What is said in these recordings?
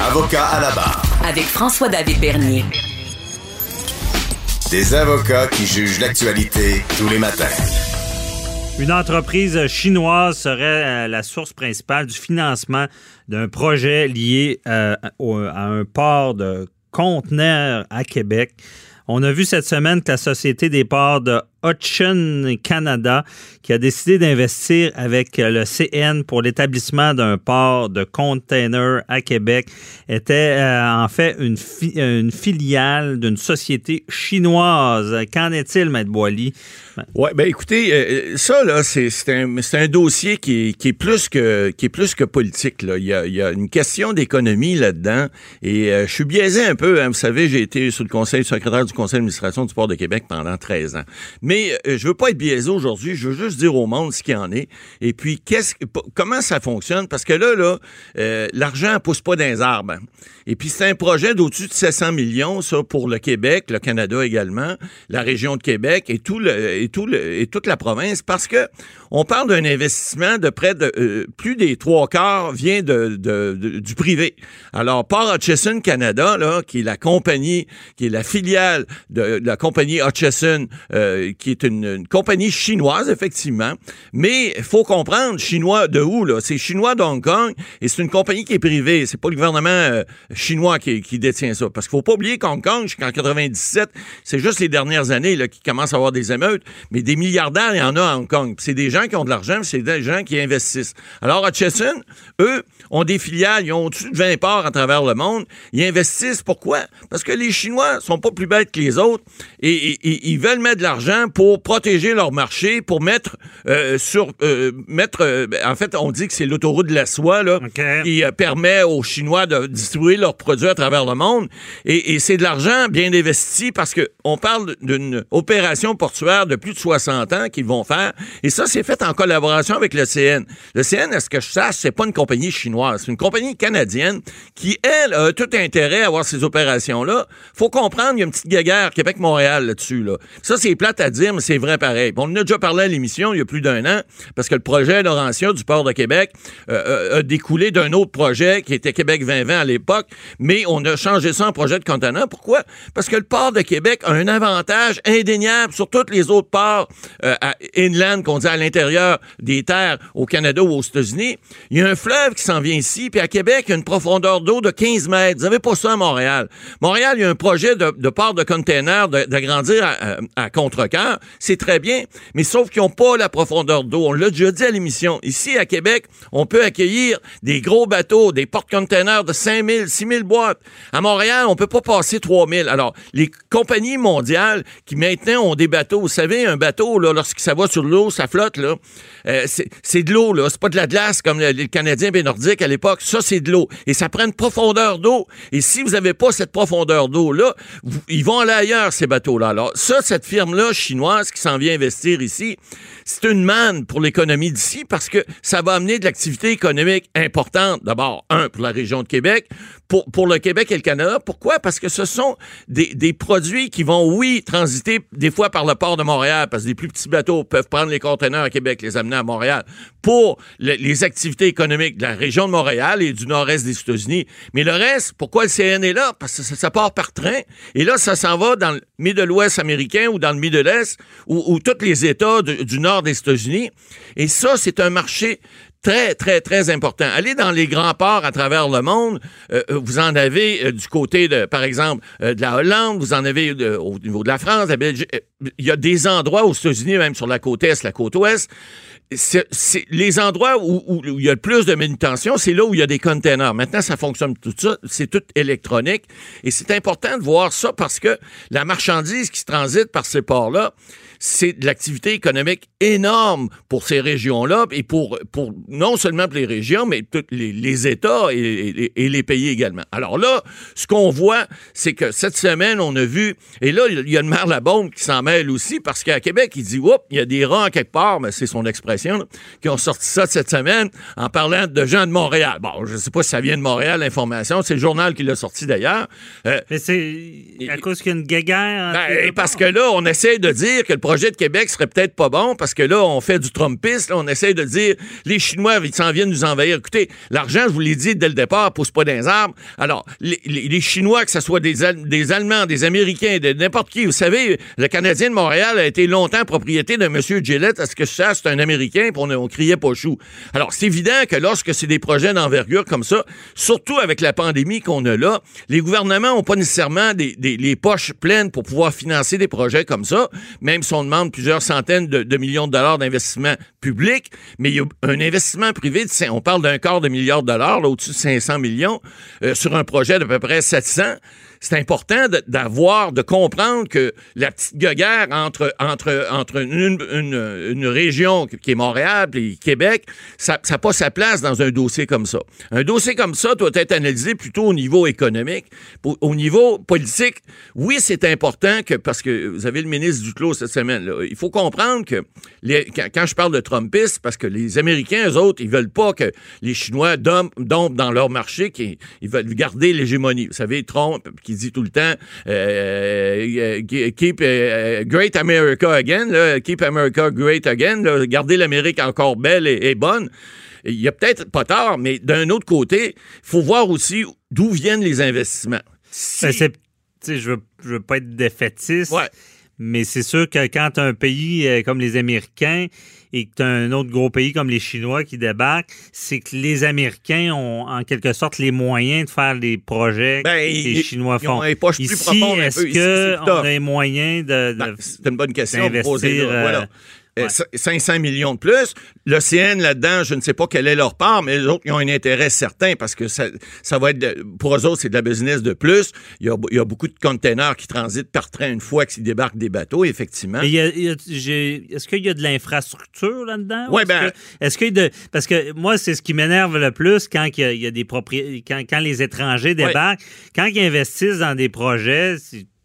Avocat à la barre. Avec François-David Bernier. Des avocats qui jugent l'actualité tous les matins. Une entreprise chinoise serait euh, la source principale du financement d'un projet lié euh, à un port de conteneurs à Québec. On a vu cette semaine que la Société des ports de Hutchison Canada qui a décidé d'investir avec le CN pour l'établissement d'un port de containers à Québec était euh, en fait une, filiale d'une société chinoise. Qu'en est-il, Maître Boily? Oui, ben écoutez, euh, ça, là, c'est un, un, dossier qui est, qui est, plus que qui est plus que politique. Là. Il, y a, il y a une question d'économie là-dedans. Et euh, je suis biaisé un peu. Hein. Vous savez, j'ai été sous le conseil secrétaire du conseil d'administration du Port de Québec pendant 13 ans. Euh, je veux pas être biaisé aujourd'hui, je veux juste dire au monde ce qu'il en est. Et puis, comment ça fonctionne? Parce que là, là, euh, l'argent pousse pas dans les arbres. Et puis, c'est un projet d'au-dessus de 700 millions, ça, pour le Québec, le Canada également, la région de Québec et tout le, et tout le, et toute la province, parce que on parle d'un investissement de près de euh, plus des trois quarts vient de, de, du privé. Alors, Port Hutchison Canada, là, qui est la compagnie, qui est la filiale de, la compagnie Hutchison, qui est une une, compagnie chinoise, effectivement, mais il faut comprendre, chinois de où, là? C'est chinois de Hong Kong et c'est une compagnie qui est privée. C'est pas le gouvernement euh, chinois qui, qui, détient ça. Parce qu'il faut pas oublier qu'Hong Kong, jusqu'en 97, c'est juste les dernières années là, qui commencent à avoir des émeutes, mais des milliardaires, il y en a à Hong Kong. C'est des gens qui ont de l'argent, c'est des gens qui investissent. Alors, Hutchison, eux, ont des filiales, ils ont au-dessus de 20 ports à travers le monde. Ils investissent. Pourquoi? Parce que les Chinois sont pas plus bêtes que les autres et, ils veulent mettre de l'argent pour protéger leur marché, pour mettre euh, sur euh, mettre. Euh, en fait, on dit que c'est l'autoroute de la soie là, qui permet aux Chinois de distribuer leurs produits à travers le monde. Et, c'est de l'argent bien investi parce que on parle d'une opération portuaire de plus de 60 ans qu'ils vont faire. Et ça, c'est fait en collaboration avec le CN. Le CN, est-ce que je sache, c'est pas une compagnie chinoise, c'est une compagnie canadienne qui, elle, a tout intérêt à avoir ces opérations-là. Faut comprendre, il y a une petite guéguerre Québec-Montréal là-dessus. Là. Ça, c'est plate à dire, mais c'est vrai pareil. on en a déjà parlé à l'émission il y a plus d'un an, parce que le projet Laurentien du port de Québec euh, euh, a découlé d'un autre projet qui était Québec 2020 à l'époque, mais on a changé ça en projet de contenant. Pourquoi? Parce que le port de Québec a un avantage indéniable sur tous les autres ports euh, inland, qu'on dit à l'intérieur des terres au Canada ou aux États-Unis. Il y a un fleuve qui s'en vient ici, puis à Québec, il y a une profondeur d'eau de 15 mètres. Vous n'avez pas ça à Montréal. Montréal, il y a un projet de, port de container d'agrandir à, à, à contre-cœur. C'est très bien, mais sauf qu'ils n'ont pas la profondeur d'eau. On l'a déjà dit à l'émission. Ici, à Québec, on peut accueillir des gros bateaux, des porte-containers de 5000, 6000 boîtes. À Montréal, on peut pas passer 3000. Alors, les compagnies mondiales qui maintenant ont des bateaux, vous savez, un bateau, là, lorsque ça va sur l'eau, ça flotte, là, euh, c'est de l'eau, là. C'est pas de la glace comme les Canadiens bien nordiques à l'époque. Ça, c'est de l'eau. Et ça prend une profondeur d'eau. Et si vous n'avez pas cette profondeur d'eau-là, ils vont aller ailleurs, ces bateaux-là. Alors, ça, cette firme-là chinoise qui s'en vient investir ici, c'est une manne pour l'économie d'ici parce que ça va amener de l'activité économique importante. D'abord, un, pour la région de Québec, pour, le Québec et le Canada. Pourquoi? Parce que ce sont des, produits qui vont, oui, transiter des fois par le port de Montréal, parce que les plus petits bateaux peuvent prendre les conteneurs à Québec, les amener à Montréal, pour les activités économiques de la région de Montréal et du nord-est des États-Unis. Mais le reste, pourquoi le CN est là? Parce que ça, part par train. Et là, ça s'en va dans le Middle-Ouest américain ou dans le Middle-Est ou, ou tous les États du nord des États-Unis. Et ça, c'est un marché très, très, très important. Allez dans les grands ports à travers le monde. Euh, euh, vous en avez euh, du côté, de, par exemple, de la Hollande, vous en avez au niveau de la France, la Belgique. Il y a des endroits aux États-Unis, même sur la côte est, la côte ouest. Les endroits où, il y a le plus de manutention, c'est là où il y a des containers. Maintenant, ça fonctionne tout ça, c'est tout électronique. Et c'est important de voir ça parce que la marchandise qui se transite par ces ports-là, c'est de l'activité économique énorme pour ces régions-là et pour, non seulement pour les régions, mais tous les, États et, les pays également. Alors là, ce qu'on voit, c'est que cette semaine, on a vu, et là, il y a une mère la bombe qui s'en mêle aussi parce qu'à Québec, il dit, oups, il y a des rangs quelque part, mais c'est son expression Là, qui ont sorti ça cette semaine en parlant de gens de Montréal. Bon, je sais pas si ça vient de Montréal, l'information. C'est le journal qui l'a sorti d'ailleurs. Euh, Mais c'est à cause qu'il y a une guéguerre. ben, deux parce que là, on essaie de dire que le projet de Québec serait peut-être pas bon parce que là, on fait du Trumpisme. là, on essaie de dire les Chinois, ils s'en viennent nous envahir. Écoutez, l'argent, je vous l'ai dit dès le départ, pousse pas dans les arbres. Alors, les, les- les Chinois, que ce soit des, Al- des Allemands, des Américains, de n'importe qui, vous savez, le Canadien de Montréal a été longtemps propriété d'un monsieur Gillette. À ce que sache, c'est un Américain, puis on, on criait pas chou. Alors, c'est évident que lorsque c'est des projets d'envergure comme ça, surtout avec la pandémie qu'on a là, les gouvernements ont pas nécessairement des, les poches pleines pour pouvoir financer des projets comme ça, même si on demande plusieurs centaines de, millions de dollars d'investissement public, mais il y a un investissement privé, on parle d'un quart de milliard de dollars, là, au-dessus de 500 millions, euh, sur un projet d'à peu près 700 c'est important d'avoir, de, comprendre que la petite guerre entre, entre, entre une, une- une région qui est Montréal et Québec, ça n'a pas sa place dans un dossier comme ça. Un dossier comme ça doit être analysé plutôt au niveau économique. Au niveau politique, oui, c'est important que, parce que vous avez le ministre Duclos cette semaine, là, il faut comprendre que les- quand, je parle de Trumpistes, parce que les Américains, eux autres, ils veulent pas que les Chinois dompent, dans leur marché, qu'ils ils veulent garder l'hégémonie. Vous savez, Trump, qui dit tout le temps euh, euh, Keep euh, Great America Again, là, Keep America Great Again, là, garder l'Amérique encore belle et, et bonne. Il y a peut-être pas tard, mais d'un autre côté, il faut voir aussi d'où viennent les investissements. Si- Ben, je veux, je veux pas être défaitiste, Ouais. Mais c'est sûr que quand tu as un pays euh, comme les Américains et que tu as un autre gros pays comme les Chinois qui débarquent, c'est que les Américains ont en quelque sorte les moyens de faire les projets Ben, que les ils- Chinois ils ont font. les poches plus Ici, profondes un est-ce qu'on a les moyens de... de- Ben, c'est une bonne question. Voilà. Euh, ouais. c- 500 millions de plus. L'OCN, là-dedans, je ne sais pas quelle est leur part, mais les autres, ils ont un intérêt certain parce que ça, ça va être, de- pour eux autres, c'est de la business de plus. Il y a, il y a beaucoup de containers qui transitent par train une fois qu'ils débarquent des bateaux, effectivement. Est-ce qu'il y a de l'infrastructure là-dedans? Ouais, Est-ce ben- que- de. Parce que moi, c'est ce qui m'énerve le plus quand il y a, il y a des propri- quand, quand les étrangers débarquent, quand ils investissent dans des projets,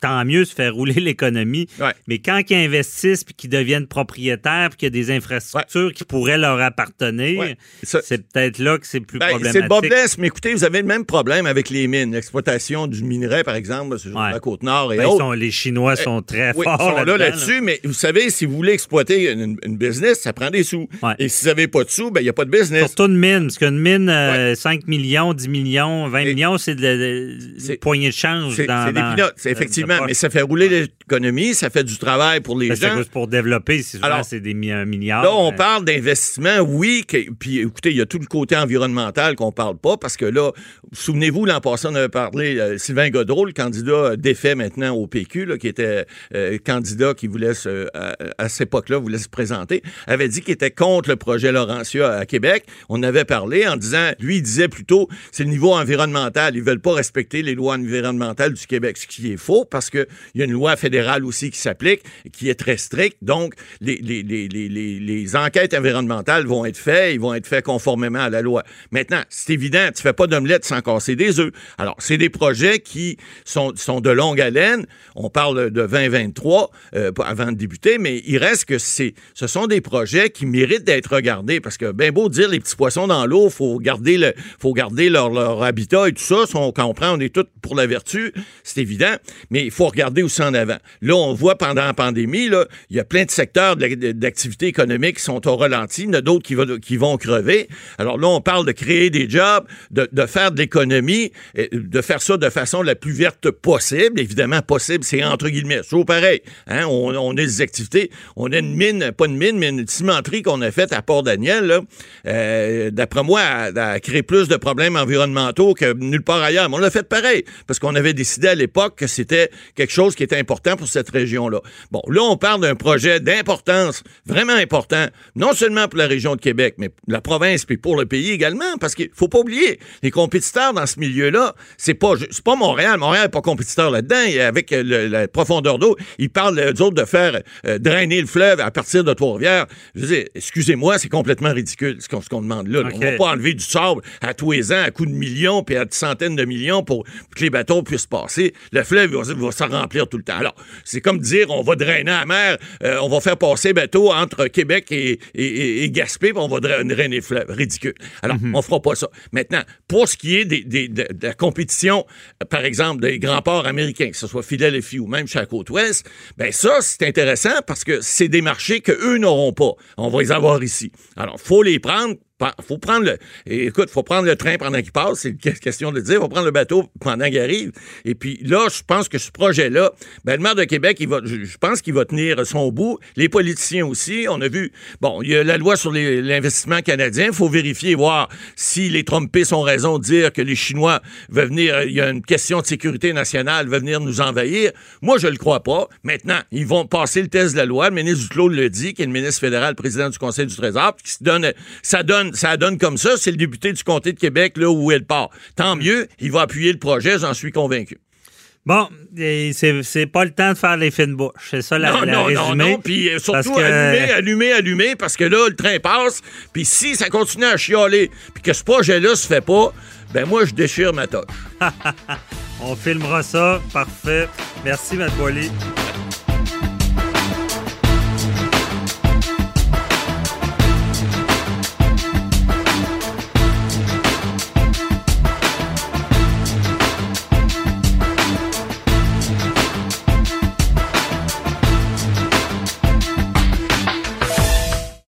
tant mieux se faire rouler l'économie. Ouais. Mais quand ils investissent puis qu'ils deviennent propriétaires puis qu'il y a des infrastructures qui pourraient leur appartenir, Ouais. C'est peut-être là que c'est plus Ben, problématique. c'est blesse, mais écoutez, vous avez le même problème avec les mines. L'exploitation du minerai, par exemple, sur la Côte-Nord et Ben, autres. sont- les Chinois sont très Oui, forts ils sont là là-dessus, mais vous savez, si vous voulez exploiter une, une business, ça prend des sous. Et si vous n'avez pas de sous, ben il n'y a pas de business. Surtout une mine, parce qu'une mine, euh, 5 millions, 10 millions, 20 Et- millions, c'est de, de, de poignée de change. C'est des dans- peanuts, c'est de- effectivement. Mais ça fait rouler l'économie, ça fait du travail pour les Ben, c'est gens. juste pour développer, c'est c'est des mi- un milliard. Là, on parle d'investissement, oui. que- puis écoutez, il y a tout le côté environnemental qu'on parle pas parce que là, souvenez-vous, l'an passé, on avait parlé, euh, Sylvain Godreau, le candidat défait maintenant au PQ, là, qui était euh, candidat qui voulait se, à, à cette époque-là, voulait se présenter, avait dit qu'il était contre le projet Laurentia à Québec. On avait parlé en disant, lui, il disait plutôt, c'est le niveau environnemental. Ils veulent pas respecter les lois environnementales du Québec, ce qui est faux parce qu'il y a une loi fédérale aussi qui s'applique, qui est très stricte. Donc, les, enquêtes environnementales vont être faites, ils vont être faits conformément à la loi. Maintenant, c'est évident, tu fais pas d'omelette sans casser des œufs. Alors, c'est des projets qui sont, sont de longue haleine. On parle de 2023 euh, avant de débuter, mais il reste que c'est, ce sont des projets qui méritent d'être regardés parce que ben beau dire les petits poissons dans l'eau, faut garder le, faut garder leur, habitat et tout ça. On comprend, on est tous pour la vertu, c'est évident, mais il faut regarder aussi en avant. Là, on voit pendant la pandémie, il y a plein de secteurs d'activité économique qui sont au ralenti, il y en a d'autres qui, vont- crever. Alors là, on parle de créer des jobs, de, faire de l'économie, de faire ça de façon la plus verte possible. Évidemment, possible, c'est entre guillemets. C'est pareil. Hein? On, a des activités. On a une mine, pas une mine, mais une cimenterie qu'on a faite à Port-Daniel. Euh, D'après moi, a créé plus de problèmes environnementaux que nulle part ailleurs. Mais on l'a fait pareil, parce qu'on avait décidé à l'époque que c'était quelque chose qui était important pour cette région-là. Bon, là, on parle d'un projet d'importance, vraiment important, non seulement pour la région de Québec, mais pour la province puis pour le pays également, parce qu'il faut pas oublier, les compétiteurs dans ce milieu-là, c'est pas, pas Montréal. Montréal n'est pas compétiteur là-dedans. Et Avec euh, le- la profondeur d'eau, ils parlent, eux autres, de faire euh, drainer le fleuve à partir de Trois-Rivières. Je excusez-moi, c'est complètement ridicule ce qu'on demande là. On OK. va pas enlever du sable à tous les ans à coups de millions puis à des centaines de millions pour que les bateaux puissent passer. Le fleuve va, va se remplir tout le temps. Alors, c'est comme dire, on va drainer la mer, euh, on va faire passer bateau entre Québec et, et, Gaspé, puis on va drainer fleuve. Ridicule. Alors, mhm. on fera pas ça. Maintenant, pour ce qui est des, de la compétition, par exemple, des grands ports américains, que ce soit Philadelphie ou même chez la côte ouest, ben ça, c'est intéressant parce que c'est des marchés qu'eux n'auront pas. On va les avoir ici. Alors, faut les prendre faut prendre le. Écoute, faut prendre le train pendant qu'il passe, c'est une question de dire. Faut prendre le bateau pendant qu'il arrive. Et puis là, je pense que ce projet-là, ben, le maire de Québec, il va, je pense qu'il va tenir son bout. Les politiciens aussi. On a vu, bon, il y a la loi sur l'investissement canadien. Faut vérifier, voir si les Trumpistes ont raison de dire que les Chinois veulent venir. Il y a une question de sécurité nationale, veulent venir nous envahir. Moi, je le crois pas. Maintenant, ils vont passer le test de la loi. Le ministre Duclos le dit, qui est le ministre fédéral, président du Conseil du Trésor, qui se donne, ça donne ça donne comme ça, c'est le député du comté de Québec, là où elle part. Tant mieux, il va appuyer le projet, j'en suis convaincu. Bon, c'est pas le temps de faire les fines bouches. C'est ça la, non, non, Non, non, puis euh, surtout allumer, allumer, allumer, parce que là, le train passe, puis si ça continue à chialer, puis que ce projet-là se fait pas, ben moi, je déchire ma toche. On filmera ça. Parfait. Merci, Matt Boily.